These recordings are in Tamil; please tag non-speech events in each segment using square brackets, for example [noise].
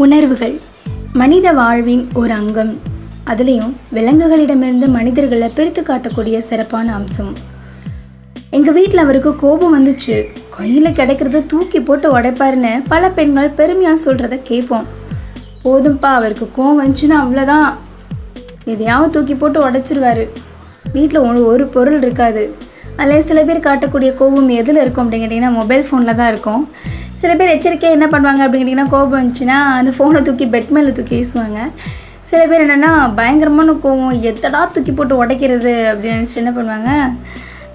உணர்வுகள். மனித வாழ்வின் ஒரு அங்கம். அதுலேயும் விலங்குகளிடமிருந்து மனிதர்களை பிரித்து காட்டக்கூடிய சிறப்பான அம்சம். எங்கள் வீட்டில் அவருக்கு கோபம் வந்துச்சு. கையில் கிடைக்கிறத தூக்கி போட்டு உடைப்பாருன்னு பல பெண்கள் பெருமையாக சொல்கிறத கேட்போம். போதும்ப்பா அவருக்கு கோவம் வந்துச்சுன்னா அவ்வளோதான் எதையாவது தூக்கி போட்டு உடைச்சிருவாரு. வீட்டில் ஒரு ஒரு பொருள் இருக்காது. அதில் சில பேர் காட்டக்கூடிய கோபம் எதில் இருக்கும்? அப்படின்னு கேட்டிங்கன்னா மொபைல் ஃபோனில் தான் இருக்கும். சில பேர் எச்சரிக்கையாக என்ன பண்ணுவாங்க அப்படின்னு கேட்டிங்கன்னா கோபம் வந்துச்சுன்னா அந்த ஃபோனை தூக்கி பெட் மேலே தூக்கி வீசுவாங்க. சில பேர் என்னென்னா பயங்கரமான கோவம் எத்தடா தூக்கி போட்டு உடைக்கிறது? அப்படின்னு நினச்சிட்டு என்ன பண்ணுவாங்க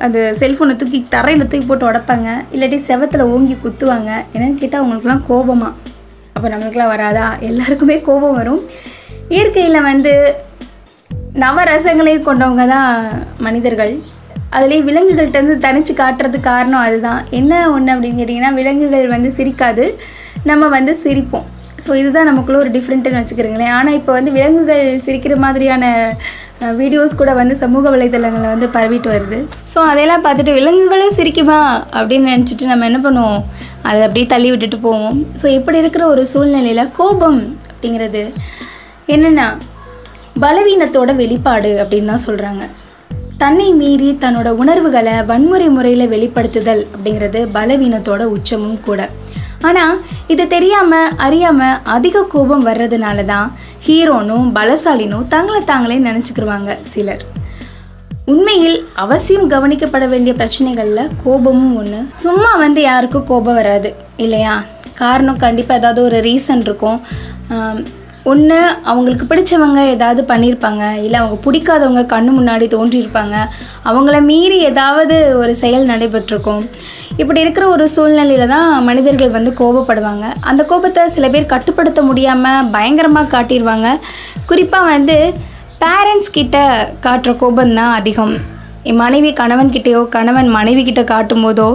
அது செல்ஃபோனை தூக்கி தரையில் தூக்கி போட்டு உடைப்பாங்க. இல்லாட்டி செவத்தில் ஓங்கி குத்துவாங்க. என்னென்னு கேட்டால் அவங்களுக்குலாம் கோபமாக அப்போ நம்மளுக்குலாம் வராதா? எல்லாருக்குமே கோபம் வரும். இயற்கையில் வந்து நவரசங்களையும் கொண்டவங்க தான் மனிதர்கள். அதுலேயே விலங்குகள்கிட்டருந்து தனிச்சு காட்டுறதுக்கு காரணம் அதுதான். என்ன ஒன்று அப்படின்னு கேட்டிங்கன்னா விலங்குகள் வந்து சிரிக்காது. நம்ம வந்து சிரிப்போம். ஸோ இதுதான் நமக்குள்ள ஒரு டிஃப்ரெண்ட்டுன்னு வச்சுக்கிறீங்களேன். ஆனால் இப்போ வந்து விலங்குகள் சிரிக்கிற மாதிரியான வீடியோஸ் கூட வந்து சமூக வலைதளங்களில் வந்து பரவிட்டு வருது. ஸோ அதையெல்லாம் பார்த்துட்டு விலங்குகளும் சிரிக்குமா அப்படின்னு நினச்சிட்டு நம்ம என்ன பண்ணுவோம்? அதை அப்படியே தள்ளி விட்டுட்டு போவோம். ஸோ இப்படி இருக்கிற ஒரு சூழ்நிலையில் கோபம் அப்படிங்கிறது என்னென்னா பலவீனத்தோட வெளிப்பாடு அப்படின்னு தான் சொல்கிறாங்க தன்னை மீறி தன்னோட உணர்வுகளை வன்முறை முறையில் வெளிப்படுத்துதல் அப்படிங்கிறது பலவீனத்தோட உச்சமும் கூட. ஆனால் இது தெரியாமல் அறியாமல் அதிக கோபம் வர்றதுனால தான் ஹீரோனும் பலசாலினும் தங்களை தாங்களே நினச்சிக்கிருவாங்க சிலர். உண்மையில் அவசியம் கவனிக்கப்பட வேண்டிய பிரச்சனைகளில் கோபமும் ஒன்று சும்மா வந்து யாருக்கும் கோபம் வராது இல்லையா? காரணம் கண்டிப்பாக ஏதாவது ஒரு ரீசன் இருக்கும். ஒன்று அவங்களுக்கு பிடிச்சவங்க ஏதாவது பண்ணியிருப்பாங்க இல்லை அவங்க பிடிக்காதவங்க கண்ணு முன்னாடி தோன்றியிருப்பாங்க. அவங்கள மீறி ஏதாவது ஒரு செயல் நடைபெற்றிருக்கும். இப்படி இருக்கிற ஒரு சூழ்நிலையில தான் மனிதர்கள் வந்து கோபப்படுவாங்க. அந்த கோபத்தை சில பேர் கட்டுப்படுத்த முடியாமல் பயங்கரமாக காட்டிடுவாங்க குறிப்பாக வந்து பேரண்ட்ஸ் கிட்ட காட்டுற கோபம் தான் அதிகம். என் மனைவி கணவன்கிட்டேயோ கணவன் மனைவி கிட்ட காட்டும் போதோ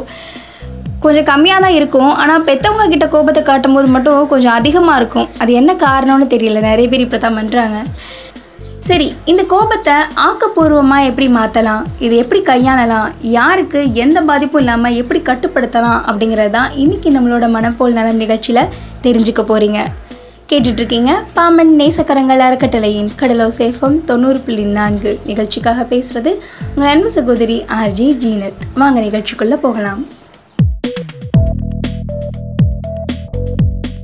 கொஞ்சம் கம்மியாக தான் இருக்கும். ஆனால் பெற்றவங்க கிட்ட கோபத்தை காட்டும் போது மட்டும் கொஞ்சம் அதிகமாக இருக்கும். அது என்ன காரணம்னு தெரியல. நிறைய பேர் இப்படி தான் பண்ணுறாங்க சரி இந்த கோபத்தை ஆக்கப்பூர்வமாக எப்படி மாற்றலாம் இது எப்படி கையாளலாம்? யாருக்கு எந்த பாதிப்பும் இல்லாமல் எப்படி கட்டுப்படுத்தலாம்? அப்படிங்கிறது தான் இன்றைக்கி நம்மளோட மனப்போல் நலம் நிகழ்ச்சியில் தெரிஞ்சுக்க போகிறீங்க கேட்டுட்ருக்கீங்க பாமன் நேசக்கரங்கள் அறக்கட்டளையின் கடலோ சேஃபம் தொண்ணூறு புள்ளி நான்கு. நிகழ்ச்சிக்காக பேசுகிறது உங்கள் அன்பு சகோதரி ஆர்ஜி ஜீனத். வாங்க நிகழ்ச்சிக்குள்ளே போகலாம்.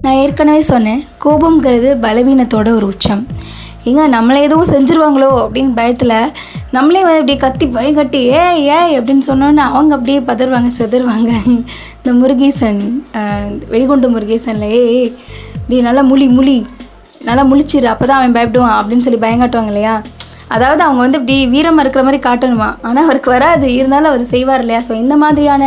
நான் ஏற்கனவே சொன்னேன் கோபம்ங்கிறது பலவீனத்தோட ஒரு உச்சம். ஏங்க நம்மளை எதுவும் செஞ்சுருவாங்களோ அப்படின்னு பயத்தில் நம்மளே வந்து அப்படியே கத்தி பயம் கட்டி ஏ ஏ அப்படின்னு சொன்னோன்னே அவங்க அப்படியே பதறுவாங்க செதறுவாங்க. இந்த முருகேசன் வெடிகுண்டு முருகேசனில் ஏ இப்படி நல்லா முழி முழி நல்லா முழிச்சிரு அப்போ தான் அவன் பயப்படுவான் அப்படின்னு சொல்லி பயங்காட்டுவாங்க இல்லையா? அதாவது அவங்க வந்து இப்படி வீரமாக இருக்கிற மாதிரி காட்டணுமா? ஆனால் அவருக்கு வராது. இருந்தாலும் அவர் செய்வார் இல்லையா? ஸோ இந்த மாதிரியான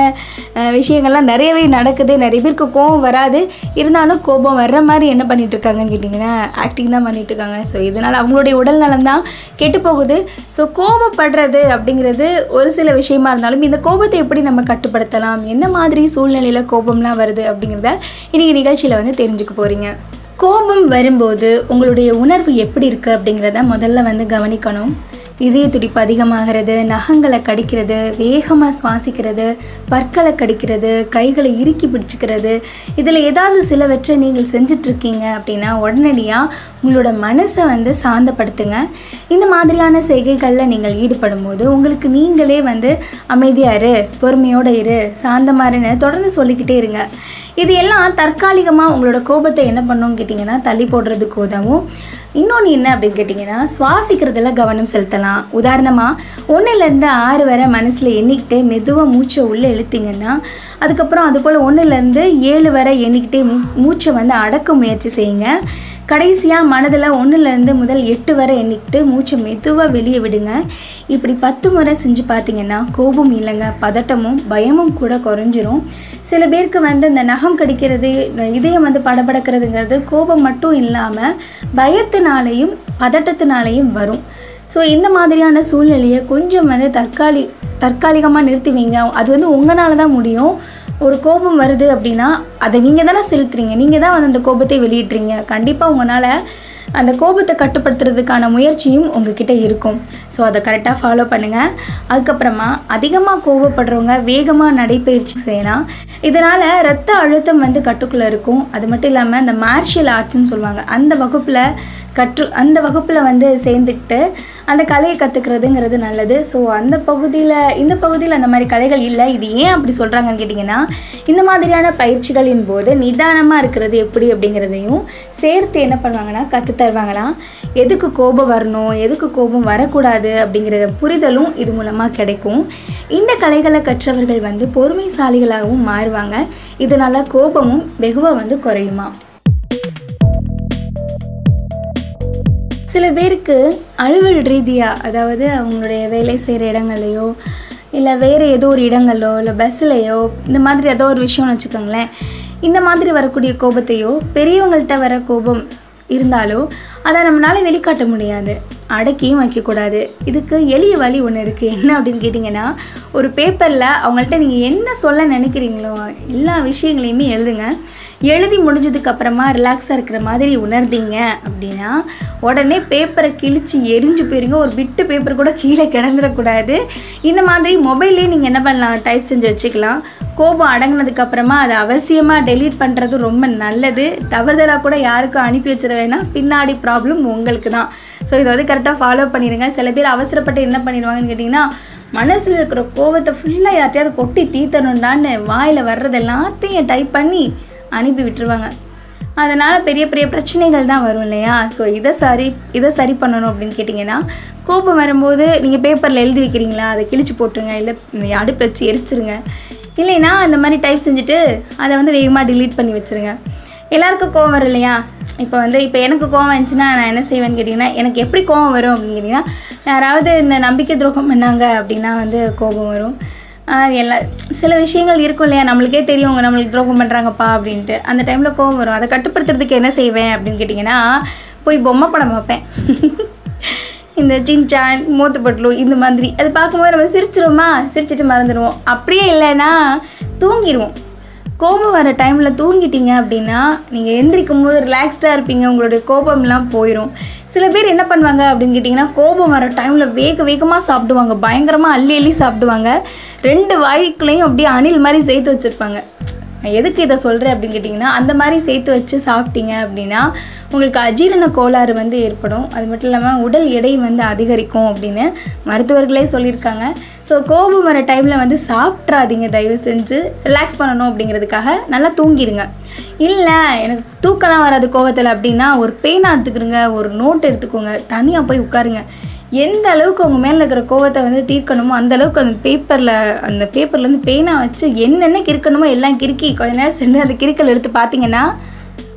விஷயங்கள்லாம் நிறையவே நடக்குது. நிறைய பேருக்கு கோபம் வராது. இருந்தாலும் கோபம் வர்ற மாதிரி என்ன பண்ணிகிட்டு இருக்காங்கன்னு கேட்டிங்கன்னா ஆக்டிங் தான் பண்ணிகிட்டு இருக்காங்க ஸோ இதனால் அவங்களுடைய உடல் நலம் தான் கெட்டு போகுது. ஸோ கோபப்படுறது அப்படிங்கிறது ஒரு சில விஷயமா இருந்தாலும் இந்த கோபத்தை எப்படி நம்ம கட்டுப்படுத்தலாம்? என்ன மாதிரி சூழ்நிலையில் கோபம்லாம் வருது அப்படிங்கிறத இன்றைக்கி நிகழ்ச்சியில் வந்து தெரிஞ்சுக்க போகிறீங்க கோபம் வரும்போது உங்களுடைய உணர்வு எப்படி இருக்குது அப்படிங்கிறத முதல்ல வந்து கவனிக்கணும். இதய துடிப்பு அதிகமாகிறது நகங்களை கடிக்கிறது வேகமாக சுவாசிக்கிறது பற்களை கடிக்கிறது கைகளை இறுக்கி பிடிச்சிக்கிறது. இதில் ஏதாவது சிலவற்றை நீங்கள் செஞ்சிட்ருக்கீங்க அப்படின்னா உடனடியாக உங்களோட மனசை வந்து சாந்தப்படுத்துங்க. இந்த மாதிரியான செய்கைகளில் நீங்கள் ஈடுபடும் போது உங்களுக்கு நீங்களே வந்து அமைதியாக இரு பொறுமையோடு இரு சாந்தமாக இருன்னு தொடர்ந்து சொல்லிக்கிட்டே இருங்க. இது எல்லாம் தற்காலிகமாக உங்களோட கோபத்தை என்ன பண்ணணும்னு கேட்டிங்கன்னா தள்ளி போடுறதுக்கு உதவும். இன்னொன்று என்ன அப்படின்னு கேட்டிங்கன்னா சுவாசிக்கிறதுல கவனம் செலுத்தலாம். உதாரணமாக ஒன்றுலேருந்து ஆறு வரை மனசில் எண்ணிக்கிட்டே மெதுவாக மூச்சை உள்ளே இழுத்திங்கன்னா அதுக்கப்புறம் அதுபோல் ஒன்றுலேருந்து ஏழு வரை எண்ணிக்கிட்டே மூச்சை வந்து அடக்க முயற்சி செய்யுங்க. கடைசியாக மனதில் ஒன்றுலேருந்து முதல் எட்டு வரை எண்ணிக்கிட்டு மூச்சை மெதுவாக வெளியே விடுங்க. இப்படி பத்து முறை செஞ்சு பார்த்தீங்கன்னா கோபம் இல்லைங்க பதட்டமும் பயமும் கூட குறைஞ்சிரும். சில பேருக்கு வந்து இந்த நகம் கடிக்கிறது இதயம் வந்து படபடக்கிறதுங்கிறது கோபம் மட்டும் இல்லாமல் பயத்தினாலேயும் பதட்டத்தினாலேயும் வரும். ஸோ இந்த மாதிரியான சூழ்நிலையை கொஞ்சம் வந்து தற்காலி தற்காலிகமாக நிறுத்தி வைங்க அது வந்து உங்களால தான் முடியும். ஒரு கோபம் வருது அப்படின்னா அதை நீங்கள் தானே செலுத்துறீங்க. நீங்கள் தான் வந்து அந்த கோபத்தை வெளியிட்றீங்க. கண்டிப்பாக உங்களால் அந்த கோபத்தை கட்டுப்படுத்துறதுக்கான முயற்சியும் உங்ககிட்ட இருக்கும். ஸோ அதை கரெக்டாக ஃபாலோ பண்ணுங்கள் அதுக்கப்புறமா அதிகமாக கோபப்படுறவங்க வேகமாக நடைப்பயிற்சி செய்யலாம். இதனால் ரத்த அழுத்தம் வந்து கட்டுக்குள்ளே இருக்கும். அது மட்டும் இல்லாமல் இந்த மார்ஷியல் ஆர்ட்ஸ்னு சொல்லுவாங்க. அந்த வகுப்பில் கற்று அந்த வகுப்பில் வந்து சேர்ந்துக்கிட்டு அந்த கலையை கற்றுக்கிறதுங்கிறது நல்லது. ஸோ அந்த பகுதியில் இந்த பகுதியில் அந்த மாதிரி கலைகள் இல்லை. இது ஏன் அப்படி சொல்கிறாங்கன்னு கேட்டிங்கன்னா இந்த மாதிரியான பயிற்சிகளின் போது நிதானமாக இருக்கிறது எப்படி அப்படிங்கிறதையும் சேர்த்து என்ன பண்ணுவாங்கன்னா கற்று தருவாங்கன்னா எதுக்கு கோபம் வரணும் எதுக்கு கோபம் வரக்கூடாது அப்படிங்கிற புரிதலும் இது மூலமாக கிடைக்கும். இந்த கலைகளை கற்றவர்கள் வந்து பொறுமைசாலிகளாகவும் மாறுவாங்க. இதனால் கோபமும் வெகுவாக வந்து குறையுமா? சில பேருக்கு அலுவல் ரீதியாக அதாவது அவங்களுடைய வேலை செய்கிற இடங்கள்லையோ இல்லை வேறு ஏதோ ஒரு இடங்களோ இல்லை பஸ்ஸுலையோ இந்த மாதிரி ஏதோ ஒரு விஷயம்னு வச்சுக்கோங்களேன் இந்த மாதிரி வரக்கூடிய கோபத்தையோ பெரியவங்கள்ட்ட வர கோபம் இருந்தாலோ அதை நம்மளால் வெளிக்காட்ட முடியாது. அடக்கியும் வைக்கக்கூடாது. இதுக்கு எளிய வழி ஒன்று இருக்குது என்ன அப்படின்னு கேட்டிங்கன்னா ஒரு பேப்பரில் அவங்கள்ட்ட நீங்கள் என்ன சொல்ல நினைக்கிறீங்களோ எல்லா விஷயங்களையுமே எழுதுங்க. எழுதி முடிஞ்சதுக்கு அப்புறமா ரிலாக்ஸாக இருக்கிற மாதிரி உணர்ந்தீங்க அப்படின்னா உடனே பேப்பரை கிழிச்சு எரிஞ்சு போயிருங்க. ஒரு விட்டு பேப்பர் கூட கீழே கிடந்துடக்கூடாது. இந்த மாதிரி மொபைல்லே நீங்கள் என்ன பண்ணலாம்? டைப் செஞ்சு வச்சுக்கலாம். கோபம் அடங்கினதுக்கப்புறமா அதை அவசியமாக டெலீட் பண்ணுறது ரொம்ப நல்லது. தவறுதலாக கூட யாருக்கும் அனுப்பி வச்சிட வேணாம். பின்னாடி ப்ராப்ளம் உங்களுக்கு தான். ஸோ இதை வந்து கரெக்டாக ஃபாலோ பண்ணிடுங்க. சில பேர் அவசரப்பட்டு என்ன பண்ணிடுவாங்கன்னு கேட்டிங்கன்னா மனசில் இருக்கிற கோவத்தை ஃபுல்லாக யார்ட்டையாவது கொட்டி தீத்தணுண்டான்னு வாயில் வர்றது எல்லாத்தையும் டைப் பண்ணி அனுப்பி விட்டுருவாங்க. அதனால் பெரிய பெரிய பிரச்சனைகள் தான் வரும் இல்லையா? ஸோ இதை சரி இதை சரி பண்ணணும் அப்படின்னு கேட்டிங்கன்னா கோபம் வரும்போது நீங்கள் பேப்பரில் எழுதி வைக்கிறீங்களா? அதை கிழிச்சு போட்டுருங்க. இல்லை அடுப்பு வச்சு எரிச்சிருங்க. இல்லைன்னா அந்த மாதிரி டைப் செஞ்சுட்டு அதை வந்து வேகமாக டிலீட் பண்ணி வச்சுருங்க. எல்லாருக்கும் கோவம் வரும் இல்லையா? இப்போ வந்து இப்போ எனக்கு கோவம் வந்துச்சுன்னா நான் என்ன செய்வேன்னு கேட்டிங்கன்னா எனக்கு எப்படி கோவம் வரும் அப்படின்னு கேட்டிங்கன்னா யாராவது இந்த நம்பிக்கை துரோகம் பண்ணாங்க அப்படின்னா வந்து கோபம் வரும். எல்லா சில விஷயங்கள் இருக்கும் இல்லையா? நம்மளுக்கே தெரியும் அவங்க நம்மளுக்கு துரோகம் பண்ணுறாங்கப்பா அப்படின்ட்டு. அந்த டைமில் கோவம் வரும். அதை கட்டுப்படுத்துறதுக்கு என்ன செய்வேன் அப்படின்னு கேட்டிங்கன்னா போய் பொம்மை படம் பார்ப்பேன். [laughs] இந்த சின்சான் மூத்துப்பட்லு இந்த மாதிரி. அது பார்க்கும்போது நம்ம சிரிச்சிருவோமா? சிரிச்சிட்டு மறந்துடுவோம். அப்படியே இல்லைன்னா தூங்கிடுவோம் கோபம் வர டைமில் தூங்கிட்டீங்க அப்படின்னா நீங்கள் எந்திரிக்கும் போது ரிலாக்ஸ்டாக இருப்பீங்க. உங்களுடைய கோபம்லாம் போயிடும் சில பேர் என்ன பண்ணுவாங்க அப்படின்னு கேட்டிங்கன்னா கோபம் வர டைமில் வேக வேகமாக சாப்பிடுவாங்க. பயங்கரமாக அள்ளி அள்ளி சாப்பிடுவாங்க. ரெண்டு வாய்க்குள்ளேயும் அப்படியே அணில் மாதிரி சேர்த்து வச்சுருப்பாங்க. நான் எதுக்கு இதை சொல்கிறேன் அப்படின்னு கேட்டிங்கன்னா அந்த மாதிரி சேர்த்து வச்சு சாப்பிட்டீங்க அப்படின்னா உங்களுக்கு அஜீரண கோளாறு வந்து ஏற்படும். அது மட்டும் இல்லாமல் உடல் எடை வந்து அதிகரிக்கும் அப்படின்னு மருத்துவர்களே சொல்லியிருக்காங்க. ஸோ கோபம் வர டைமில் வந்து சாப்பிட்றாதீங்க. தயவு செஞ்சு ரிலாக்ஸ் பண்ணணும் அப்படிங்கிறதுக்காக நல்லா தூங்கிடுங்க இல்லை எனக்கு தூக்கலாம் வராது கோவத்தில் அப்படின்னா ஒரு பேனா எடுத்துக்கிறங்க ஒரு நோட் எடுத்துக்கோங்க. தனியாக போய் உட்காருங்க. எந்த அளவுக்கு அவங்க மேலே இருக்கிற கோவத்தை வந்து தீர்க்கணுமோ அந்த அளவுக்கு அந்த பேப்பரில் அந்த பேப்பர்லேருந்து பேனா வச்சு என்னென்ன கிறுக்கணுமோ எல்லாம் கிறுக்கி கொஞ்ச நேரம் சென்று அந்த கிறுக்கல் எடுத்து பார்த்தீங்கன்னா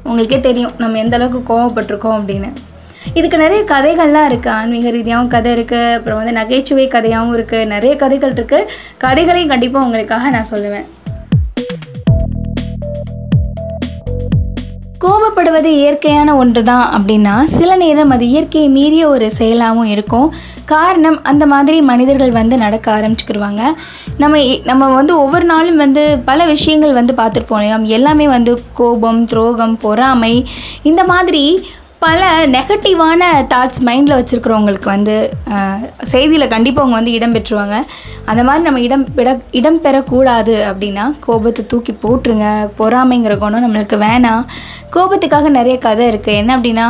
உங்களுக்கே தெரியும் நம்ம எந்த அளவுக்கு கோவப்பட்டிருக்கோம் அப்படின்னு. இதுக்கு நிறைய கதைகள்லாம் இருக்குது ஆன்மீக ரீதியாகவும் கதை இருக்குது அப்புறம் வந்து நகைச்சுவை கதையாகவும் இருக்குது நிறைய கதைகள் இருக்குது கதைகளையும் கண்டிப்பாக உங்களுக்காக நான் சொல்லுவேன். கோபப்படுவது இயற்கையான ஒன்று தான் அப்படின்னா சில நேரம் அது இயற்கையை மீறிய ஒரு செயலாகவும் இருக்கும். காரணம் அந்த மாதிரி மனிதர்கள் வந்து நடக்க ஆரம்பிச்சுக்கிடுவாங்க நம்ம நம்ம வந்து ஒவ்வொரு நாளும் வந்து பல விஷயங்கள் வந்து பார்த்துருப்போம் எல்லாமே வந்து கோபம் துரோகம் பொறாமை இந்த மாதிரி பல நெகட்டிவான தாட்ஸ் மைண்டில் வச்சுருக்கிறவங்களுக்கு வந்து செய்தியில் கண்டிப்பாக அவங்க வந்து இடம்பெற்றுவாங்க அந்த மாதிரி நம்ம இடம் இட இடம் பெறக்கூடாது அப்படின்னா கோபத்தை தூக்கி போட்டுருங்க. பொறாமைங்கிற குணம் நம்மளுக்கு வேணாம். கோபத்துக்காக நிறைய கதை இருக்குது என்ன அப்படின்னா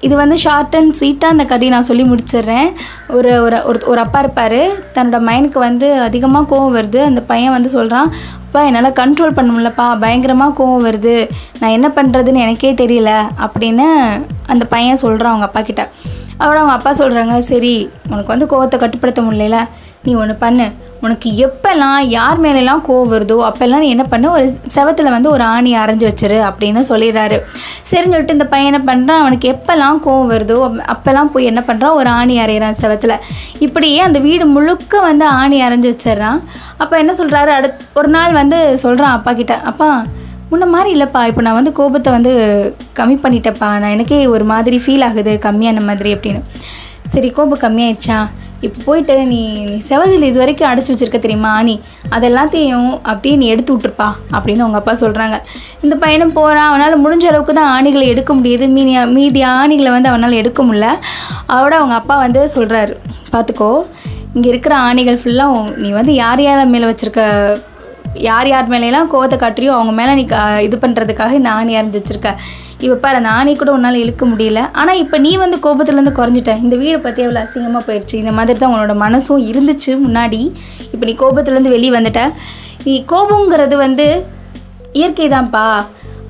இது வந்து ஷார்ட் அண்ட் ஸ்வீட்டாக அந்த கதையை நான் சொல்லி முடிச்சிடுறேன். ஒரு ஒரு ஒரு- ஒரு அப்பா இருப்பார். தன்னோட மைனுக்கு வந்து அதிகமாக கோவம் வருது. அந்த பையன் வந்து சொல்கிறான் அப்பா என்னால் கண்ட்ரோல் பண்ண முடியலப்பா. பயங்கரமாக கோவம் வருது. நான் என்ன பண்ணுறதுன்னு எனக்கே தெரியல. அப்படின்னு அந்த பையன் சொல்கிறான் அவங்க அப்பா கிட்ட. அவட அவங்க அப்பா சொல்கிறாங்க சரி உனக்கு வந்து கோவத்தை கட்டுப்படுத்த முடியல நீ ஒன்று பண்ணு. உனக்கு எப்போல்லாம் யார் மேலெல்லாம் கோவம் வருதோ அப்போல்லாம் நீ என்ன பண்ணு? ஒரு செவத்தில் வந்து ஒரு ஆணி அரைஞ்சு வச்சிரு அப்படின்னு சொல்லிடுறாரு. சரின்னு சொல்லிட்டு இந்த பையன் என்ன பண்ணுறான் அவனுக்கு எப்போல்லாம் கோவம் வருதோ அப்போல்லாம் போய் என்ன பண்ணுறான் ஒரு ஆணி அரைகிறான் செவத்தில். இப்படியே அந்த வீடு முழுக்க வந்து ஆணி அரைஞ்சு வச்சிடுறான். அப்போ என்ன சொல்கிறாரு அடுத் ஒரு நாள் வந்து சொல்கிறான் அப்பா கிட்ட அப்பா முன்ன மாதிரி இல்லைப்பா. இப்போ நான் வந்து கோபத்தை வந்து கம்மி பண்ணிட்டேப்பா நான் எனக்கே ஒரு மாதிரி ஃபீல் ஆகுது. கம்மியான மாதிரி அப்படின்னு. சரி கோபம் கம்மியாயிடுச்சா இப்போ போயிட்டு நீ நீ செவதில் இது வரைக்கும் அடைச்சி வச்சிருக்க தெரியுமா ஆணி அதெல்லாத்தையும் அப்படியே நீ எடுத்து விட்ருப்பா அப்படின்னு அவங்க அப்பா சொல்கிறாங்க இந்த பையனும் போகிறான் அவனால் முடிஞ்ச அளவுக்கு தான் ஆணிகளை எடுக்க முடியுது. மீதி மீதி ஆணிகளை வந்து அவனால் எடுக்க முடியல. அதோட அவங்க அப்பா வந்து சொல்கிறாரு பார்த்துக்கோ இங்கே இருக்கிற ஆணிகள் ஃபுல்லாக நீ வந்து யார் யார் மேலே வச்சுருக்க யார் யார் மேலேலாம் கோவத்தை காட்டுறியோ அவங்க மேலே நீ க- இது பண்ணுறதுக்காக இந்த ஆணி அரைஞ்சி வச்சிருக்க. இப்போ பாரு அந்த ஆணி கூட உன்னால் இழுக்க முடியல. ஆனால் இப்போ நீ வந்து கோபத்துலேருந்து குறைஞ்சிட்ட. இந்த வீடு பற்றி எவ்வளோ அசிங்கமாக போயிடுச்சு இந்த மாதிரி தான் உன்னோட மனசும் இருந்துச்சு முன்னாடி. இப்போ நீ கோபத்துலேருந்து வெளியே வந்துட்ட. நீ கோபங்கிறது வந்து இயற்கை தான்ப்பா.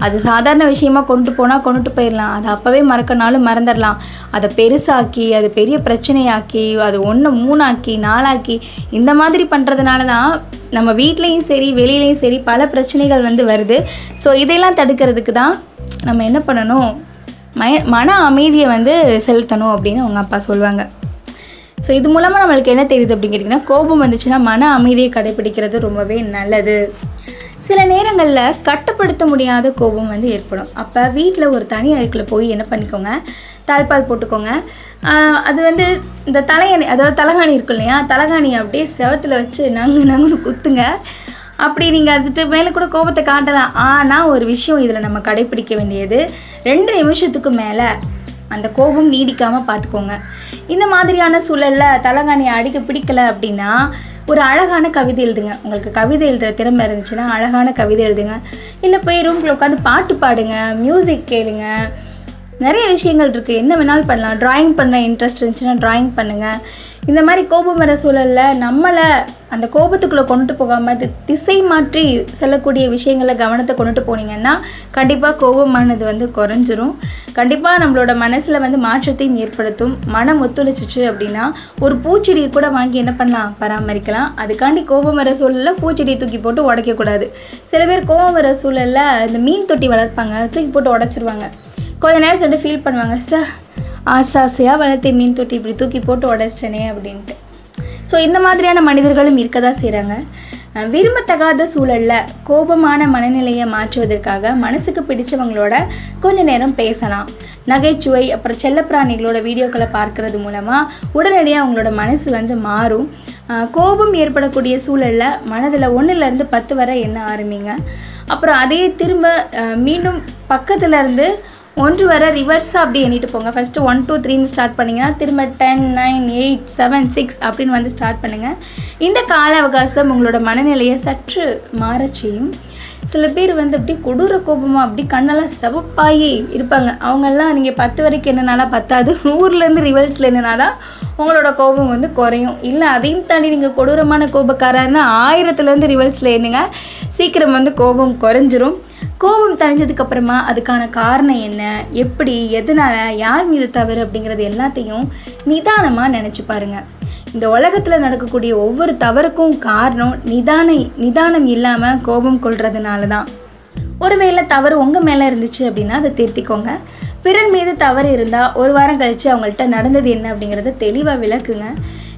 அது சாதாரண விஷயமா கொண்டு போனால் கொண்டுட்டு போயிடலாம். அதை அப்போவே மறக்கனாலும் மறந்துடலாம். அதை பெருசாக்கி அது பெரிய பிரச்சனையாக்கி அது ஒன்று மூணாக்கி நாளாக்கி இந்த மாதிரி பண்ணுறதுனால தான் நம்ம வீட்லேயும் சரி வெளியிலையும் சரி பல பிரச்சனைகள் வந்து வருது. ஸோ இதையெல்லாம் தடுக்கிறதுக்கு தான் நம்ம என்ன பண்ணணும்? மய மன அமைதியை வந்து செலுத்தணும் அப்படின்னு அவங்க அப்பா சொல்லுவாங்க. ஸோ இது மூலமாக நம்மளுக்கு என்ன தெரியுது அப்படின்னு கேட்டிங்கன்னா கோபம் வந்துச்சுன்னா மன அமைதியை கடைபிடிக்கிறது ரொம்பவே நல்லது. சில நேரங்களில் கட்டுப்படுத்த முடியாத கோபம் வந்து ஏற்படும். அப்போ வீட்டில் ஒரு தனி அறைக்குள்ள போய் என்ன பண்ணிக்கோங்க? தாய்ப்பால் போட்டுக்கோங்க. அது வந்து இந்த தலையணி அதாவது தலகாணி இருக்கும் இல்லையா தலகாணி அப்படியே செவத்தில் வச்சு நங்கு நங்குன்னு குத்துங்க. அப்படி நீங்கள் அதுட்டு மேலே கூட கோபத்தை காட்டலாம். ஆனால் ஒரு விஷயம் இதில் நம்ம கடைப்பிடிக்க வேண்டியது. ரெண்டு நிமிஷத்துக்கு மேலே அந்த கோபம் நீடிக்காமல் பார்த்துக்கோங்க இந்த மாதிரியான சூழலில் தலகாணியை அடிக்க பிடிக்கல அப்படின்னா ஒரு அழகான கவிதை எழுதுங்க. உங்களுக்கு கவிதை எழுதுகிற திறமை இருந்துச்சுன்னா அழகான கவிதை எழுதுங்க. இல்லை போய் ரூமில் உட்காந்து பாட்டு பாடுங்க மியூசிக் கேளுங்க. நிறைய விஷயங்கள் இருக்குது என்ன வேணாலும் பண்ணலாம். ட்ராயிங் பண்ண இன்ட்ரெஸ்ட் இருந்துச்சுன்னா ட்ராயிங் பண்ணுங்கள் இந்த மாதிரி கோபம் வர சூழலில் நம்மளை அந்த கோபத்துக்குள்ளே கொண்டுட்டு போகாமல் திசை மாற்றி செல்லக்கூடிய விஷயங்களை கவனத்தை கொண்டுட்டு போனீங்கன்னா கண்டிப்பாக கோபமானது வந்து குறைஞ்சிரும். கண்டிப்பாக நம்மளோட மனசில் வந்து மாற்றத்தையும் ஏற்படுத்தும். மனம் ஒத்துழைச்சிச்சு அப்படின்னா ஒரு பூச்செடியை கூட வாங்கி என்ன பண்ணலாம்? பராமரிக்கலாம். அதுக்காண்டி கோபம் வர சூழலில் பூச்செடியை தூக்கி போட்டு உடைக்கக்கூடாது சில பேர் கோபம் வர சூழலில் இந்த மீன் தொட்டி வளர்ப்பாங்க தூக்கி போட்டு உடச்சிருவாங்க. கொஞ்ச நேரம் சென்று ஃபீல் பண்ணுவாங்க சார் ஆசை ஆசையாக வளர்த்த மீன் தொட்டி இப்படி தூக்கி போட்டு உடச்சிட்டனே அப்படின்ட்டு. ஸோ இந்த மாதிரியான மனிதர்களும் இருக்க தான் செய்கிறாங்க விரும்பத்தகாத சூழலில் கோபமான மனநிலையை மாற்றுவதற்காக மனசுக்கு பிடிச்சவங்களோட கொஞ்ச நேரம் பேசலாம். நகைச்சுவை அப்புறம் செல்லப்பிராணிகளோட வீடியோக்களை பார்க்கறது மூலமாக உடனடியாக அவங்களோட மனசு வந்து மாறும். கோபம் ஏற்படக்கூடிய சூழலில் மனதில் ஒன்றுலேருந்து பத்து வரை எண்ண ஆரம்பிங்க. அப்புறம் அதே திரும்ப மீண்டும் பக்கத்துலேருந்து ஒன்று வர ரிவர்ஸாக அப்படி எண்ணிட்டு போங்க. ஃபஸ்ட்டு ஒன் டூ த்ரீன்னு ஸ்டார்ட் பண்ணிங்கன்னா திரும்ப ten nine eight seven six அப்படின்னு வந்து ஸ்டார்ட் பண்ணுங்கள் இந்த கால அவகாசம் உங்களோட மனநிலையை சற்று மாறச் செய்யும். சில பேர் வந்து அப்படி கொடூர கோபமாக அப்படி கண்ணெல்லாம் சிவப்பாகி இருப்பாங்க. அவங்கெல்லாம் நீங்கள் பத்து வரைக்கும் என்னனால பத்தாது. ஊர்லேருந்து ரிவல்ஸில் தான் உங்களோட கோபம் வந்து குறையும். இல்லை அதையும் தாண்டி நீங்கள் கொடூரமான கோபக்காரர்னா ஆயிரத்துலேருந்து ரிவல்ஸில் என்னங்க சீக்கிரம் வந்து கோபம் குறைஞ்சிரும். கோபம் தணிஞ்சதுக்கப்புறமா அதுக்கான காரணம் என்ன? எப்படி? எதனால்? யார் மீது தவறு? அப்படிங்கிறது எல்லாத்தையும் நிதானமாக நினச்சி பாருங்க. இந்த உலகத்தில் நடக்கக்கூடிய ஒவ்வொரு தவறுக்கும் காரணம் நிதான நிதானம் இல்லாமல் கோபம் கொள்றதுனால தான் ஒருவேளை தவறு உங்கள் மேலே இருந்துச்சு அப்படின்னா அதை திருத்திக்கோங்க. பிறர் மீது தவறு இருந்தால் ஒரு வாரம் கழித்து அவங்கள்ட்ட நடந்தது என்ன அப்படிங்கிறத தெளிவாக விளக்குங்க.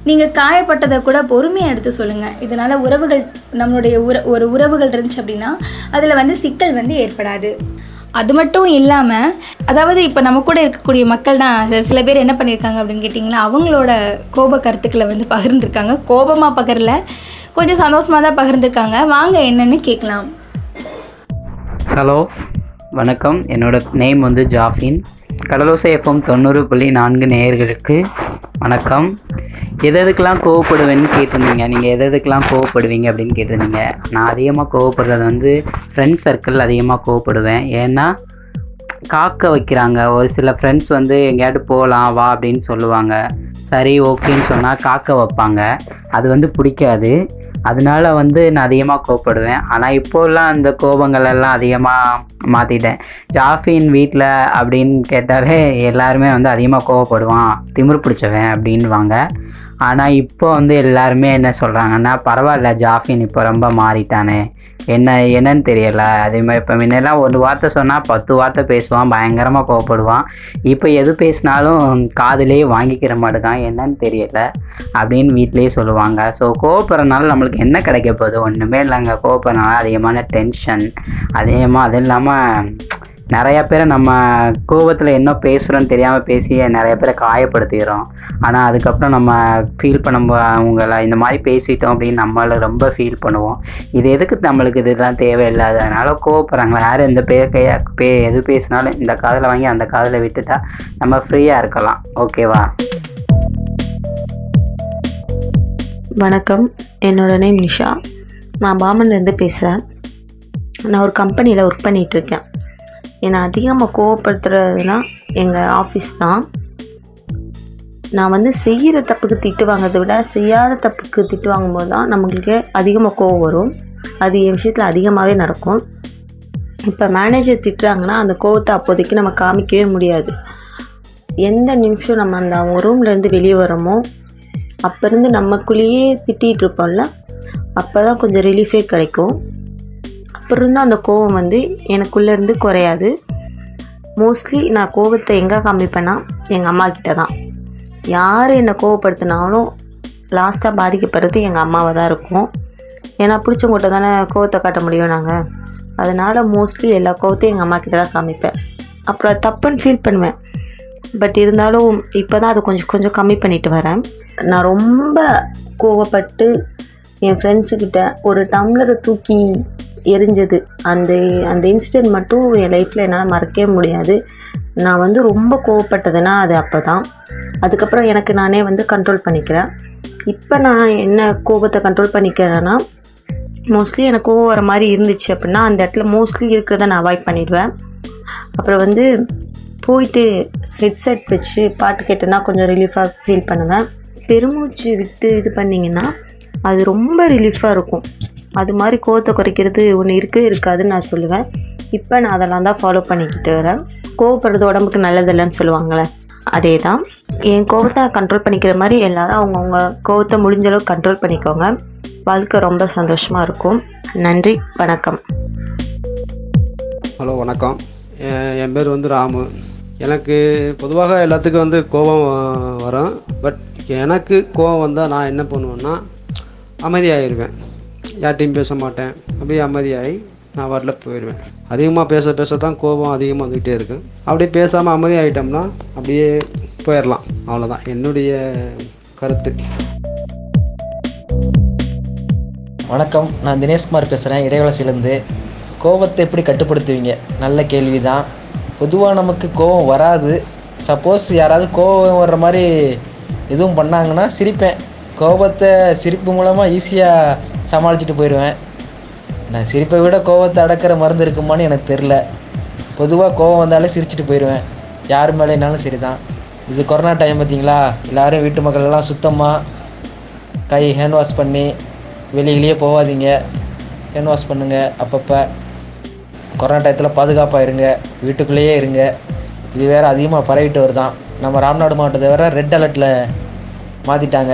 நீங்கள் காயப்பட்டதை கூட பொறுமையாக எடுத்து சொல்லுங்கள் இதனால் உறவுகள் நம்மளுடைய உற ஒரு உறவுகள் இருந்துச்சு அப்படின்னா அதில் வந்து சிக்கல் வந்து ஏற்படாது. அது மட்டும் இல்லாமல் அதாவது இப்போ நம்ம கூட இருக்கக்கூடிய மக்கள் தான் சில- பேர் என்ன பண்ணியிருக்காங்க அப்படின்னு கேட்டிங்களா அவங்களோட கோப கருத்துக்களை வந்து பகிர்ந்துருக்காங்க. கோபமாக பகிரல கொஞ்சம் சந்தோஷமாக தான் பகிர்ந்துருக்காங்க. வாங்க என்னென்னு கேட்கலாம். ஹலோ வணக்கம். என்னோட நேம் வந்து ஜாஃபின். கடலோசை எஃப்எம் தொண்ணூறு புள்ளி நான்கு நேயர்களுக்கு வணக்கம். எது எதுக்கெலாம் கோவப்படுவேன்னு கேட்டிருந்தீங்க? நீங்கள் எது எதுக்கெல்லாம் கோவப்படுவீங்க அப்படின்னு கேட்டிருந்தீங்க. நான் அதிகமாக கோவப்படுறது வந்து ஃப்ரெண்ட்ஸ் சர்க்கிள் அதிகமாக கோவப்படுவேன். ஏன்னா காக்க வைக்கிறாங்க. ஒரு சில ஃப்ரெண்ட்ஸ் வந்து எங்கேயாவது போகலாம் வா அப்படின்னு சொல்லுவாங்க. சரி ஓகேன்னு சொன்னால் காக்க வைப்பாங்க. அது வந்து பிடிக்காது. அதனால வந்து நான் அதிகமாக கோவப்படுவேன். ஆனால் இப்போல்லாம் அந்த கோபங்கள் எல்லாம் அதிகமாக மாற்றிட்டேன் ஜாஃபின் வீட்டில் அப்படின்னு கேட்டாலே எல்லாருமே வந்து அதிகமாக கோவப்படுவான். திமிர் பிடிச்சவன் அப்படின்வாங்க ஆனால் இப்போ வந்து எல்லாருமே என்ன சொல்கிறாங்கன்னா பரவாயில்ல ஜாஃபின் இப்போ ரொம்ப மாறிட்டானே. என்ன என்னன்னு தெரியல. அதே மாதிரி இப்போ முன்னெல்லாம் ஒரு வார்த்தை சொன்னால் பத்து வார்த்தை பேசுவான் பயங்கரமாக கோவப்படுவான். இப்போ எது பேசினாலும் காதுலேயே வாங்கிக்கிற மாட்டேங்கான் என்னன்னு தெரியல அப்படின்னு வீட்டிலேயே சொல்லுவாங்க. ஸோ கோவப்படுறதுனால நம்மளுக்கு என்ன கிடைக்க போகுது? ஒன்றுமே இல்லைங்க. கோவப்படுறதுனால அதிகமான டென்ஷன் அதிகமாக அதுவும் இல்லாமல் நிறையா பேரை நம்ம கோபத்தில் என்ன பேசுகிறோன்னு தெரியாமல் பேசி நிறைய பேரை காயப்படுத்திக்கிறோம். ஆனால் அதுக்கப்புறம் நம்ம ஃபீல் பண்ணும்போது அவங்கள இந்த மாதிரி பேசிட்டோம் அப்படின்னு நம்மளை ரொம்ப ஃபீல் பண்ணுவோம். இது எதுக்கு நம்மளுக்கு இதெல்லாம் தேவையில்லாத? அதனால் கோவப்படுறாங்களா? யார் எந்த பே பே எது பேசினாலும் இந்த காதில் வாங்கி அந்த காதில் விட்டுட்டா நம்ம ஃப்ரீயாக இருக்கலாம். ஓகேவா வணக்கம். என்னோட நேம் நிஷா. நான் பாமன்லேருந்து பேசுகிறேன் நான் ஒரு கம்பெனியில் ஒர்க் பண்ணிகிட்ருக்கேன் என்னை அதிகமாக கோவப்படுத்துறதுனா எங்கள் ஆஃபீஸ் தான். நான் வந்து செய்கிற தப்புக்கு திட்டு வாங்குறதை விட செய்யாத தப்புக்கு திட்டு வாங்கும்போது தான் நம்மளுக்கு அதிகமாக கோவம் வரும். அது என் விஷயத்தில் அதிகமாகவே நடக்கும். இப்போ மேனேஜர் திட்டுறாங்கன்னா அந்த கோவத்தை அப்போதைக்கு நம்ம காமிக்கவே முடியாது. எந்த நிமிஷம் நம்ம அந்த அவங்க ரூம்லேருந்து வெளியே வரோமோ அப்போ இருந்து நமக்குள்ளேயே திட்டிகிட்டு இருப்போம்ல அப்போ தான் கொஞ்சம் ரிலீஃபே கிடைக்கும். அப்புறம் இருந்து அந்த கோவம் வந்து எனக்குள்ளேருந்து குறையாது. மோஸ்ட்லி நான் கோவத்தை எங்கே காமிப்பேன்னா எங்கள் அம்மா கிட்ட தான் யார் என்னை கோவப்படுத்தினாலும் லாஸ்ட்டாக பாதிக்கப்படுறது எங்கள் அம்மாவை தான் இருக்கும். ஏன்னா பிடிச்சவங்ககிட்ட தானே கோவத்தை காட்ட முடியும் நாங்கள் அதனால் மோஸ்ட்லி எல்லா கோவத்தையும் எங்கள் அம்மா கிட்ட தான் காமிப்பேன். அப்புறம் தப்புன்னு ஃபீல் பண்ணுவேன். பட் இருந்தாலும் இப்போ தான் அது கொஞ்சம் கொஞ்சம் கம்மி பண்ணிட்டு வரேன். நான் ரொம்ப கோவப்பட்டு என் ஃப்ரெண்ட்ஸுக்கிட்ட ஒரு டம்ளரை தூக்கி எரிஞ்சது. அந்த அந்த இன்சிடெண்ட் மட்டும் என் லைஃப்பில் என்னால் மறக்கவே முடியாது. நான் வந்து ரொம்ப கோவப்பட்டதுன்னா அது அப்போ தான் அதுக்கப்புறம் எனக்கு நானே வந்து கண்ட்ரோல் பண்ணிக்கிறேன். இப்போ நான் என்ன கோபத்தை கண்ட்ரோல் பண்ணிக்கிறேன்னா மோஸ்ட்லி எனக்கு கோவம் வர மாதிரி இருந்துச்சு அப்படின்னா அந்த இடத்துல மோஸ்ட்லி இருக்கிறத நான் அவாய்ட் பண்ணிடுவேன். அப்புறம் வந்து போயிட்டு ஹெட்செட் வச்சு பாட்டு கேட்டேன்னா கொஞ்சம் ரிலீஃபாக ஃபீல் பண்ணுவேன். பெருமூச்சு விட்டு இது பண்ணிங்கன்னா அது ரொம்ப ரிலீஃபாக இருக்கும். அது மாதிரி கோவத்தை குறைக்கிறது ஒன்று இருக்கவே இருக்காதுன்னு நான் சொல்லுவேன். இப்போ நான் அதெல்லாம் தான் ஃபாலோ பண்ணிக்கிட்டு வரேன். கோவப்படுறது உடம்புக்கு நல்லதில்லைன்னு சொல்லுவாங்களே அதே தான் என் கோவத்தை கண்ட்ரோல் பண்ணிக்கிற மாதிரி எல்லோரும் அவங்கவுங்க கோவத்தை முடிஞ்ச அளவுக்கு கண்ட்ரோல் பண்ணிக்கோங்க. வாழ்க்கை ரொம்ப சந்தோஷமாக இருக்கும். நன்றி வணக்கம். ஹலோ வணக்கம். என் பேர் வந்து ராமு. எனக்கு பொதுவாக எல்லாத்துக்கும் வந்து கோபம் வரும். பட் எனக்கு கோபம் வந்தால் நான் என்ன பண்ணுவேன்னா அமைதியாகிடுவேன் யார்ட்டையும் பேச மாட்டேன். அப்படியே அமைதியாகி நான் வரல போயிடுவேன். அதிகமாக பேச பேச தான் கோபம் அதிகமாக வந்துக்கிட்டே இருக்கும் அப்படியே பேசாமல் அமைதியாகிட்டோம்னா அப்படியே போயிடலாம். அவ்வளோதான் என்னுடைய கருத்து. வணக்கம். நான் தினேஷ்குமார் பேசுகிறேன் இடைவலசிலேருந்து கோபத்தை எப்படி கட்டுப்படுத்துவீங்க? நல்ல கேள்வி தான் பொதுவாக நமக்கு கோபம் வராது. சப்போஸ் யாராவது கோபம் வர்ற மாதிரி எதுவும் பண்ணாங்கன்னா சிரிப்பேன். கோபத்தை சிரிப்பு மூலமாக ஈஸியாக சமாளிச்சுட்டு போயிடுவேன் நான் சிரிப்பை விட கோபத்தை அடக்கிற மருந்து இருக்குமான்னு எனக்கு தெரில பொதுவாக கோபம் வந்தாலே சிரிச்சிட்டு போயிடுவேன் யார் மேலேனாலும் சரி தான் இது கொரோனா டைம் பார்த்தீங்களா? எல்லோரும் வீட்டு மக்கள் எல்லாம் சுத்தமாக கை ஹேண்ட் வாஷ் பண்ணி வெளியிலேயே போகாதீங்க. ஹேண்ட் வாஷ் பண்ணுங்கள் அப்பப்போ. கொரோனா டயத்தில் பாதுகாப்பாக இருங்க வீட்டுக்குள்ளேயே இருங்க. இது வேறு அதிகமாக பரவிட்டு வருதான். நம்ம ராம்நாடு மாவட்டத்தை வேறு ரெட் அலர்ட்டில் மாற்றிட்டாங்க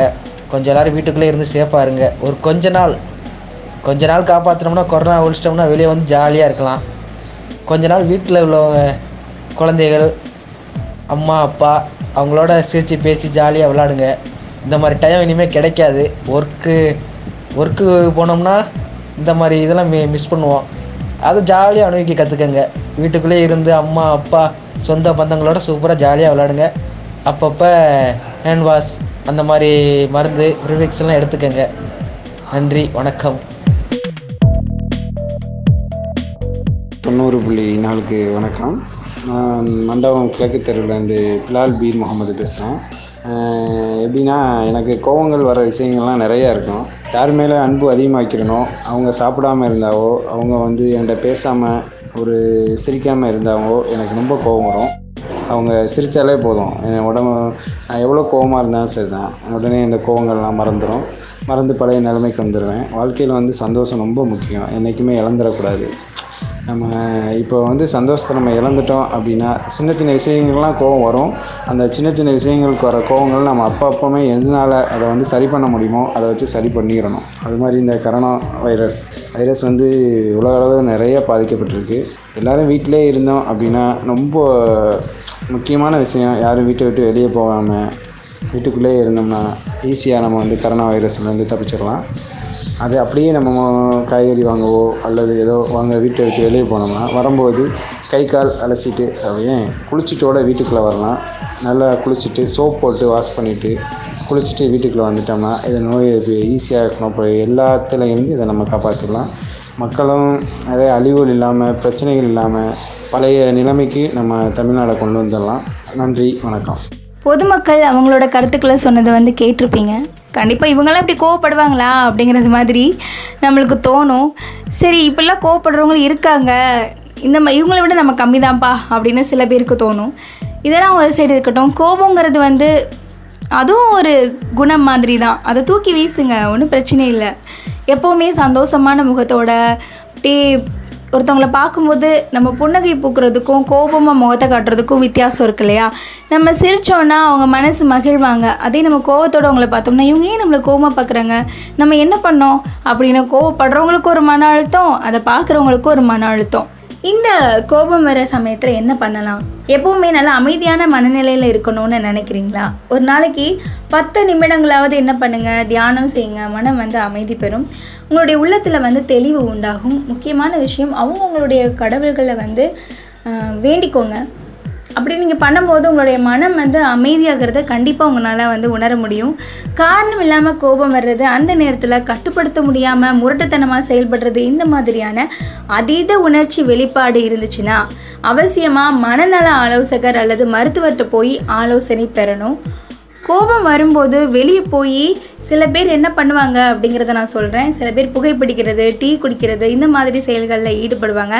கொஞ்சம் எல்லோரும் வீட்டுக்குள்ளே இருந்து சேஃபாக இருங்க. ஒரு கொஞ்ச நாள் கொஞ்ச நாள் காப்பாற்றினோம்னா கொரோனா ஒழிச்சிட்டோம்னா வெளியே வந்து ஜாலியாக இருக்கலாம். கொஞ்ச நாள் வீட்டில் உள்ளவங்க குழந்தைகள் அம்மா அப்பா அவங்களோட சிரித்து பேசி ஜாலியாக விளாடுங்க இந்த மாதிரி டைம் இனிமேல் கிடைக்காது. ஒர்க்கு ஒர்க்கு போனோம்னா இந்த மாதிரி இதெல்லாம் மி மிஸ் பண்ணுவோம். அது ஜாலியாக அனுபவிக்க கற்றுக்கங்க வீட்டுக்குள்ளேயே இருந்து அம்மா அப்பா சொந்த பந்தங்களோட சூப்பராக ஜாலியாக விளாடுங்க அப்பப்போ ஹேண்ட் வாஷ் அந்த மாதிரி மருந்து ப்ரிவிக்ஸ்லாம் எடுத்துக்கோங்க. நன்றி வணக்கம். தொண்ணூறு புள்ளி நாளுக்கு வணக்கம். நான் மண்டபம் கிழக்கு தெருவிலேருந்து பிலால் பீர் முகமது பேசுகிறேன் எப்படின்னா எனக்கு கோவங்கள் வர விஷயங்கள்லாம் நிறையா இருக்கும். யார் மேலே அன்பு அதிகமாக்கிடணும் அவங்க சாப்பிடாம இருந்தாவோ அவங்க வந்து என்கிட்ட பேசாமல் ஒரு சிரிக்காமல் இருந்தாவோ எனக்கு ரொம்ப கோவம் வரும். அவங்க சிரித்தாலே போதும். என் உடம்பு நான் எவ்வளோ கோவமாக இருந்தாலும் சரி தான் உடனே இந்த கோவங்கள்லாம் மறந்துடும் மறந்து பழைய நிலைமைக்கு வந்துடுவேன் வாழ்க்கையில் வந்து சந்தோஷம் ரொம்ப முக்கியம். என்றைக்குமே இழந்துடக்கூடாது நம்ம இப்போ வந்து சந்தோஷத்தை நம்ம இழந்துட்டோம் அப்படின்னா சின்ன சின்ன விஷயங்கள்லாம் கோவம் வரும். அந்த சின்ன சின்ன விஷயங்களுக்கு வர கோவங்கள் நம்ம அப்போ அப்போமே எதனால் அதை வந்து சரி பண்ண முடியுமோ அதை வச்சு சரி பண்ணிடணும். அது மாதிரி இந்த கரோனா வைரஸ் வைரஸ் வந்து உலக அளவில் நிறைய பாதிக்கப்பட்டிருக்கு. எல்லோரும் வீட்டிலே இருந்தோம் அப்படின்னா ரொம்ப முக்கியமான விஷயம் யாரும் வீட்டை விட்டு வெளியே போகாமல் வீட்டுக்குள்ளேயே இருந்தோம்னா ஈஸியாக நம்ம வந்து கரோனா வைரஸ்லேருந்து தப்பிச்சிடலாம். அது அப்படியே நம்ம காய்கறி வாங்கவோ அல்லது ஏதோ வாங்க வீட்டை விட்டு வெளியே போனோம்னா வரும்போது கை கால் அலசிட்டு அப்படியே குளிச்சுட்டோட வீட்டுக்குள்ளே வரலாம். நல்லா குளிச்சுட்டு சோப் போட்டு வாஷ் பண்ணிவிட்டு குளிச்சுட்டு வீட்டுக்குள்ளே வந்துட்டோம்னா இதை நோய் ஈஸியாக இருக்கணும் இப்போ எல்லாத்துலேருந்து இதை நம்ம காப்பாற்றிடலாம் மக்களும் நிறைய அழிவுகள் இல்லாமல் பிரச்சனைகள் இல்லாமல் பழைய நிலைமைக்கு நம்ம தமிழ்நாடை கொண்டு வந்துடலாம். நன்றி வணக்கம். பொதுமக்கள் அவங்களோட கருத்துக்களை சொன்னதை வந்து கேட்டிருப்பீங்க. கண்டிப்பாக இவங்கெல்லாம் இப்படி கோவப்படுவாங்களா அப்படிங்கிறது மாதிரி நம்மளுக்கு தோணும். சரி இப்படிலாம் கோவப்படுறவங்களும் இருக்காங்க. இந்த மா இவங்களை விட நம்ம கம்மி தான்ப்பா அப்படின்னு சில பேருக்கு தோணும். இதெல்லாம் ஒரு சைடு இருக்கட்டும். கோபங்கிறது வந்து அதுவும் ஒரு குணம் மாதிரி தான் அதை தூக்கி வீசுங்க. ஒன்றும் பிரச்சனை இல்லை. எப்போவுமே சந்தோஷமான முகத்தோட அப்படியே ஒருத்தவங்கள பார்க்கும்போது நம்ம புன்னகை பூக்கிறதுக்கும் கோபமாக முகத்தை காட்டுறதுக்கும் வித்தியாசம் இருக்கு இல்லையா? நம்ம சிரித்தோன்னா அவங்க மனசு மகிழ்வாங்க. அதே நம்ம கோவத்தோட அவங்கள பார்த்தோம்னா இவங்க ஏன் நம்மளை கோவமாக பார்க்குறாங்க? நம்ம என்ன பண்ணோம்? அப்படின்னு கோவப்படுறவங்களுக்கும் ஒரு மன அழுத்தம் அதை பார்க்குறவங்களுக்கும் ஒரு மன அழுத்தம். இந்த கோபம் வர சமயத்தில் என்ன பண்ணலாம்? எப்பவுமே நல்லா அமைதியான மனநிலையில் இருக்கணும்னு நினைக்கிறீங்களா? ஒரு நாளைக்கு பத்து நிமிடங்களாவது என்ன பண்ணுங்கள் தியானம் செய்யுங்க. மனம் வந்து அமைதி பெறும். உங்களுடைய உள்ளத்தில் வந்து தெளிவு உண்டாகும். முக்கியமான விஷயம் அவங்கவுங்களுடைய கடவுள்களை வந்து வேண்டிக்கோங்க. அப்படி நீங்கள் பண்ணும்போது உங்களுடைய மனம் வந்து அமைதியாகிறத கண்டிப்பாக உங்களால் வந்து உணர முடியும். காரணம் இல்லாமல் கோபம் வர்றது அந்த நேரத்தில் கட்டுப்படுத்த முடியாமல் முரட்டுத்தனமாக செயல்படுறது இந்த மாதிரியான அதீத உணர்ச்சி வெளிப்பாடு இருந்துச்சுன்னா அவசியமாக மனநல ஆலோசகர் அல்லது மருத்துவர்கிட்ட போய் ஆலோசனை பெறணும். கோபம் வரும்போது வெளியே போய் சில பேர் என்ன பண்ணுவாங்க அப்படிங்கிறத நான் சொல்கிறேன் சில பேர் புகைப்பிடிக்கிறது டீ குடிக்கிறது இந்த மாதிரி செயல்களில் ஈடுபடுவாங்க.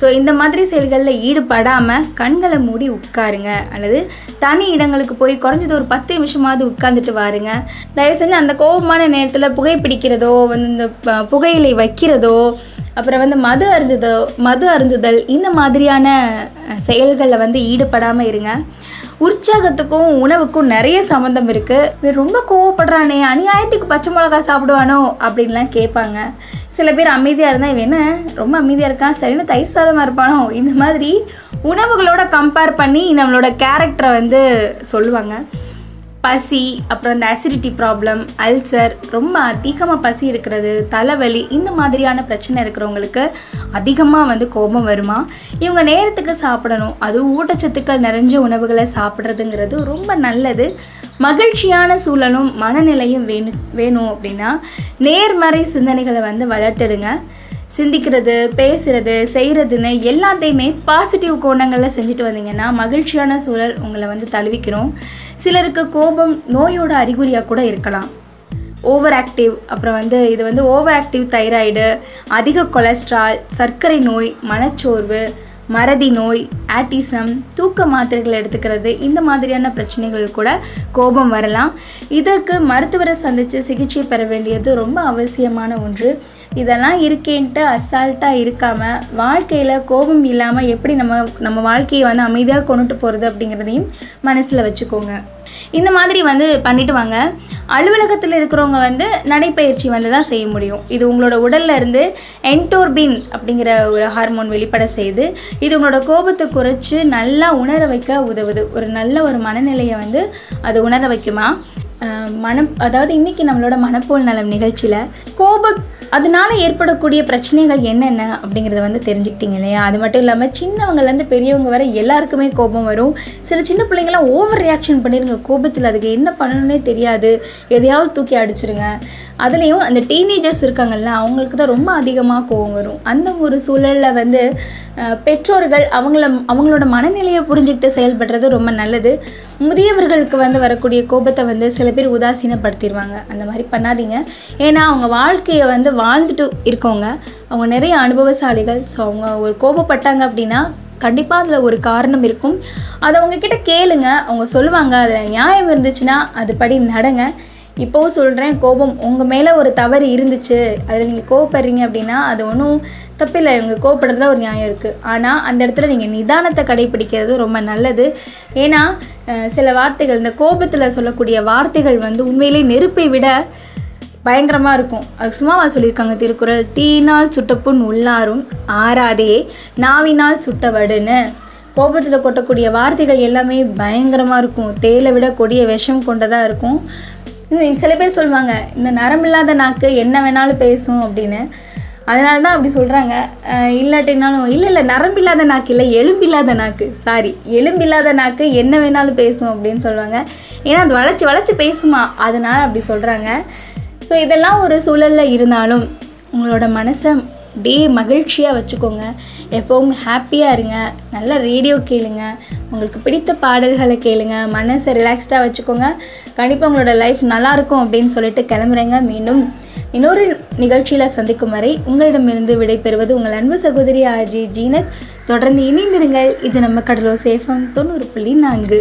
ஸோ இந்த மாதிரி செயல்களில் ஈடுபடாமல் கண்களை மூடி உட்காருங்க. அல்லது தனி இடங்களுக்கு போய் குறைஞ்சது ஒரு பத்து நிமிஷமாவது உட்காந்துட்டு வாருங்க. தயவு செஞ்சு அந்த கோபமான நேரத்தில் புகைப்பிடிக்கிறதோ வந்து இந்த புகையிலை வைக்கிறதோ அப்புறம் வந்து மது அருந்துதோ மது அருந்துதல் இந்த மாதிரியான செயல்களில் வந்து ஈடுபடாமல் இருங்க. உற்சாகத்துக்கும் உணவுக்கும் நிறைய சம்மந்தம் இருக்குது இவன் ரொம்ப கோவப்படுறானே அநியாயத்துக்கு பச்சை மிளகா சாப்பிடுவானோ? அப்படின்லாம் கேட்பாங்க. சில பேர் அமைதியாக இருந்தால் இவன் என்ன ரொம்ப அமைதியாக இருக்கான் சரின்னு தயிர் சாதமாக இருப்பானோ? இந்த மாதிரி உணவுகளோட கம்பேர் பண்ணி நம்மளோட கேரக்டரை வந்து சொல்லுவாங்க. பசி அப்புறம் இந்த அசிடிட்டி ப்ராப்ளம் அல்சர் ரொம்ப அதிகமாக பசி எடுக்கிறது தலைவலி இந்த மாதிரியான பிரச்சனை இருக்கிறவங்களுக்கு அதிகமாக வந்து கோபம் வருமா? இவங்க நேரத்துக்கு சாப்பிடணும். அதுவும் ஊட்டச்சத்துக்கள் நிறைஞ்ச உணவுகளை சாப்பிட்றதுங்கிறது ரொம்ப நல்லது. மகிழ்ச்சியான சூழலும் மனநிலையும் வேணும் வேணும் அப்படின்னா நேர்மறை சிந்தனைகளை வந்து வளர்த்துடுங்க. சிந்திக்கிறது பேசுறது செய்கிறதுன்னு எல்லாத்தையுமே பாசிட்டிவ் கோணங்களில் செஞ்சுட்டு வந்தீங்கன்னா மகிழ்ச்சியான சூழல் உங்களை வந்து தழுவிக்கிறோம். சிலருக்கு கோபம் நோயோட அறிகுறியாக கூட இருக்கலாம். ஓவர் ஆக்டிவ் அப்புறம் வந்து இது வந்து ஓவர் ஆக்டிவ் தைராய்டு அதிக கொலஸ்ட்ரால் சர்க்கரை நோய் மனச்சோர்வு மறதி நோய் ஆட்டிசம் தூக்க மாத்திரைகள் எடுத்துக்கிறது இந்த மாதிரியான பிரச்சனைகள் கூட கோபம் வரலாம். இதற்கு மருத்துவரை சந்தித்து சிகிச்சை பெற வேண்டியது ரொம்ப அவசியமான ஒன்று. இதெல்லாம் இருக்கேன்ட்டு அசால்ட்டாக இருக்காமல் வாழ்க்கையில் கோபம் இல்லாமல் எப்படி நம்ம நம்ம வாழ்க்கையை வந்து அமைதியாக கொண்டுட்டு போகிறது அப்படிங்கிறதையும் மனசில் வச்சுக்கோங்க. இந்த மாதிரி வந்து பண்ணிட்டு வாங்க. அலுவலகத்தில் இருக்கிறவங்க வந்து நடைப்பயிற்சி வந்து தான் செய்ய முடியும். இது உங்களோட உடல்ல இருந்து என்டோர்பின் அப்படிங்கிற ஒரு ஹார்மோன் வெளிப்பட செய்து இது உங்களோட கோபத்தை குறைச்சி நல்லா உணர வைக்க உதவுது. ஒரு நல்ல ஒரு மனநிலையை வந்து அது உணர வைக்குமா? மனம் அதாவது இன்றைக்கி நம்மளோட மனப்போல் நலம் நிகழ்ச்சியில் கோப அதனால் ஏற்படக்கூடிய பிரச்சனைகள் என்னென்ன அப்படிங்கிறத வந்து தெரிஞ்சுக்கிட்டீங்க இல்லையா? அது மட்டும் இல்லாமல் சின்னவங்கலேருந்து பெரியவங்க வர எல்லாருக்குமே கோபம் வரும். சில சின்ன பிள்ளைங்களாம் ஓவர் ரியாக்ஷன் பண்ணிருங்க. கோபத்தில் அதுக்கு என்ன பண்ணணும்னே தெரியாது. எதையாவது தூக்கி அடிச்சிருங்க. அதுலேயும் அந்த டீனேஜர்ஸ் இருக்காங்கல்ல அவங்களுக்கு தான் ரொம்ப அதிகமாக கோபம் வரும். அந்த ஒரு சூழலில் வந்து பெற்றோர்கள் அவங்கள அவங்களோட மனநிலையை புரிஞ்சுக்கிட்டு செயல்படுறது ரொம்ப நல்லது. முதியவர்களுக்கு வந்து வரக்கூடிய கோபத்தை வந்து சில பேர் உதாசீனப்படுத்திடுவாங்க. அந்த மாதிரி பண்ணாதீங்க. ஏன்னா அவங்க வாழ்க்கையை வந்து வாழ்ந்துட்டு இருக்கவங்க. அவங்க நிறைய அனுபவசாலிகள். ஸோ அவங்க ஒரு கோபப்பட்டாங்க அப்படின்னா கண்டிப்பாக அதில் ஒரு காரணம் இருக்கும். அதை அவங்கக்கிட்ட கேளுங்க. அவங்க சொல்லுவாங்க அதில் நியாயம் இருந்துச்சுன்னா அதுபடி நடங்க. இப்போவும் சொல்கிறேன் கோபம் உங்கள் மேலே ஒரு தவறு இருந்துச்சு. அதில் நீங்கள் கோவப்படுறீங்க அப்படின்னா அது ஒன்றும் தப்பில்லை இவங்க கோவப்படுறதுல ஒரு நியாயம் இருக்குது ஆனால் அந்த இடத்துல நீங்கள் நிதானத்தை கடைப்பிடிக்கிறது ரொம்ப நல்லது. ஏன்னா சில வார்த்தைகள் இந்த கோபத்தில் சொல்லக்கூடிய வார்த்தைகள் வந்து உண்மையிலே நெருப்பை விட பயங்கரமாக இருக்கும். அது சும்மாவா சொல்லியிருக்காங்க திருக்குறள் தீனால் சுட்டப்புண் உள்ளாரும் ஆறாதே நாவினால் சுட்டவடுன்னு கோபத்தில் கொட்டக்கூடிய வார்த்தைகள் எல்லாமே பயங்கரமாக இருக்கும். தேலை விட கொடிய விஷம் கொண்டதாக இருக்கும். சில பேர் சொல்லுவாங்க இந்த நரம்பில்லாத நாக்கு என்ன வேணாலும் பேசும் அப்படின்னு. அதனால தான் அப்படி சொல்கிறாங்க இல்லாட்டினாலும் இல்லை இல்லை நரம்பில்லாத நாக்கு இல்லை எலும்பில்லாத நாக்கு. சாரி எலும்பில்லாத நாக்கு என்ன வேணாலும் பேசும் அப்படின்னு சொல்லுவாங்க. ஏன்னா அது வளைச்சி வளைச்சி பேசுமா? அதனால் அப்படி சொல்கிறாங்க ஸோ இதெல்லாம் ஒரு சூழலில் இருந்தாலும் உங்களோட மனசை டே மகிழ்ச்சியாக வச்சுக்கோங்க. எப்போவும் ஹாப்பியாக இருங்க. நல்லா ரேடியோ கேளுங்க. உங்களுக்கு பிடித்த பாடல்களை கேளுங்க. மனசை ரிலாக்ஸ்டாக வச்சுக்கோங்க. கண்டிப்பாக உங்களோட லைஃப் நல்லாயிருக்கும் அப்படின்னு சொல்லிட்டு கிளம்புறேங்க. மீண்டும் இன்னொரு நிகழ்ச்சியில் சந்திக்கும் வரை உங்களிடமிருந்து விடைபெறுவது உங்கள் அன்பு சகோதரி ஆர்ஜி ஜீனத். தொடர்ந்து இணைந்திருங்கள். இது நம்ம கடலோ சேஃபம் தொண்ணூறு புள்ளி நான்கு.